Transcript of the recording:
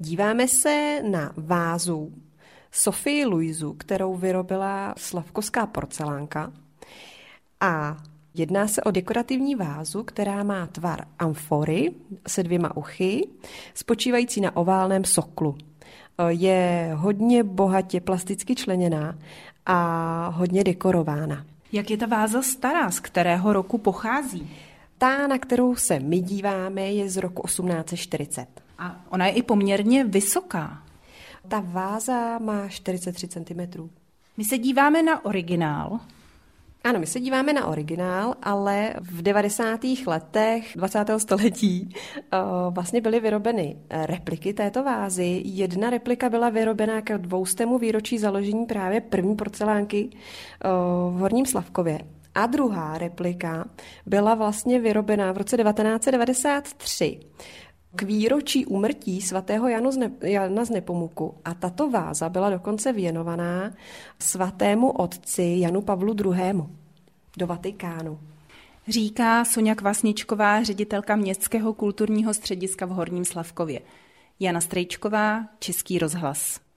Díváme se na vázu Sofii Luizu, kterou vyrobila slavkovská porcelánka a Jedná se o dekorativní vázu, která má tvar amfory se dvěma uchy, spočívající na oválném soklu. Je hodně bohatě plasticky členěná a hodně dekorována. Jak je ta váza stará, z kterého roku pochází? Ta, na kterou se my díváme, je z roku 1840. A ona je i poměrně vysoká. Ta váza má 43 cm. My se díváme na originál. Ano, my se díváme na originál, ale v 90. letech 20. století uh, vlastně byly vyrobeny repliky této vázy. Jedna replika byla vyrobena k dvoustému výročí založení právě první porcelánky uh, v Horním Slavkově. A druhá replika byla vlastně vyrobená v roce 1993 k výročí úmrtí svatého Janu Jana z Nepomuku a tato váza byla dokonce věnovaná svatému otci Janu Pavlu II. do Vatikánu. Říká Sonja Kvasničková, ředitelka Městského kulturního střediska v Horním Slavkově. Jana Strejčková, Český rozhlas.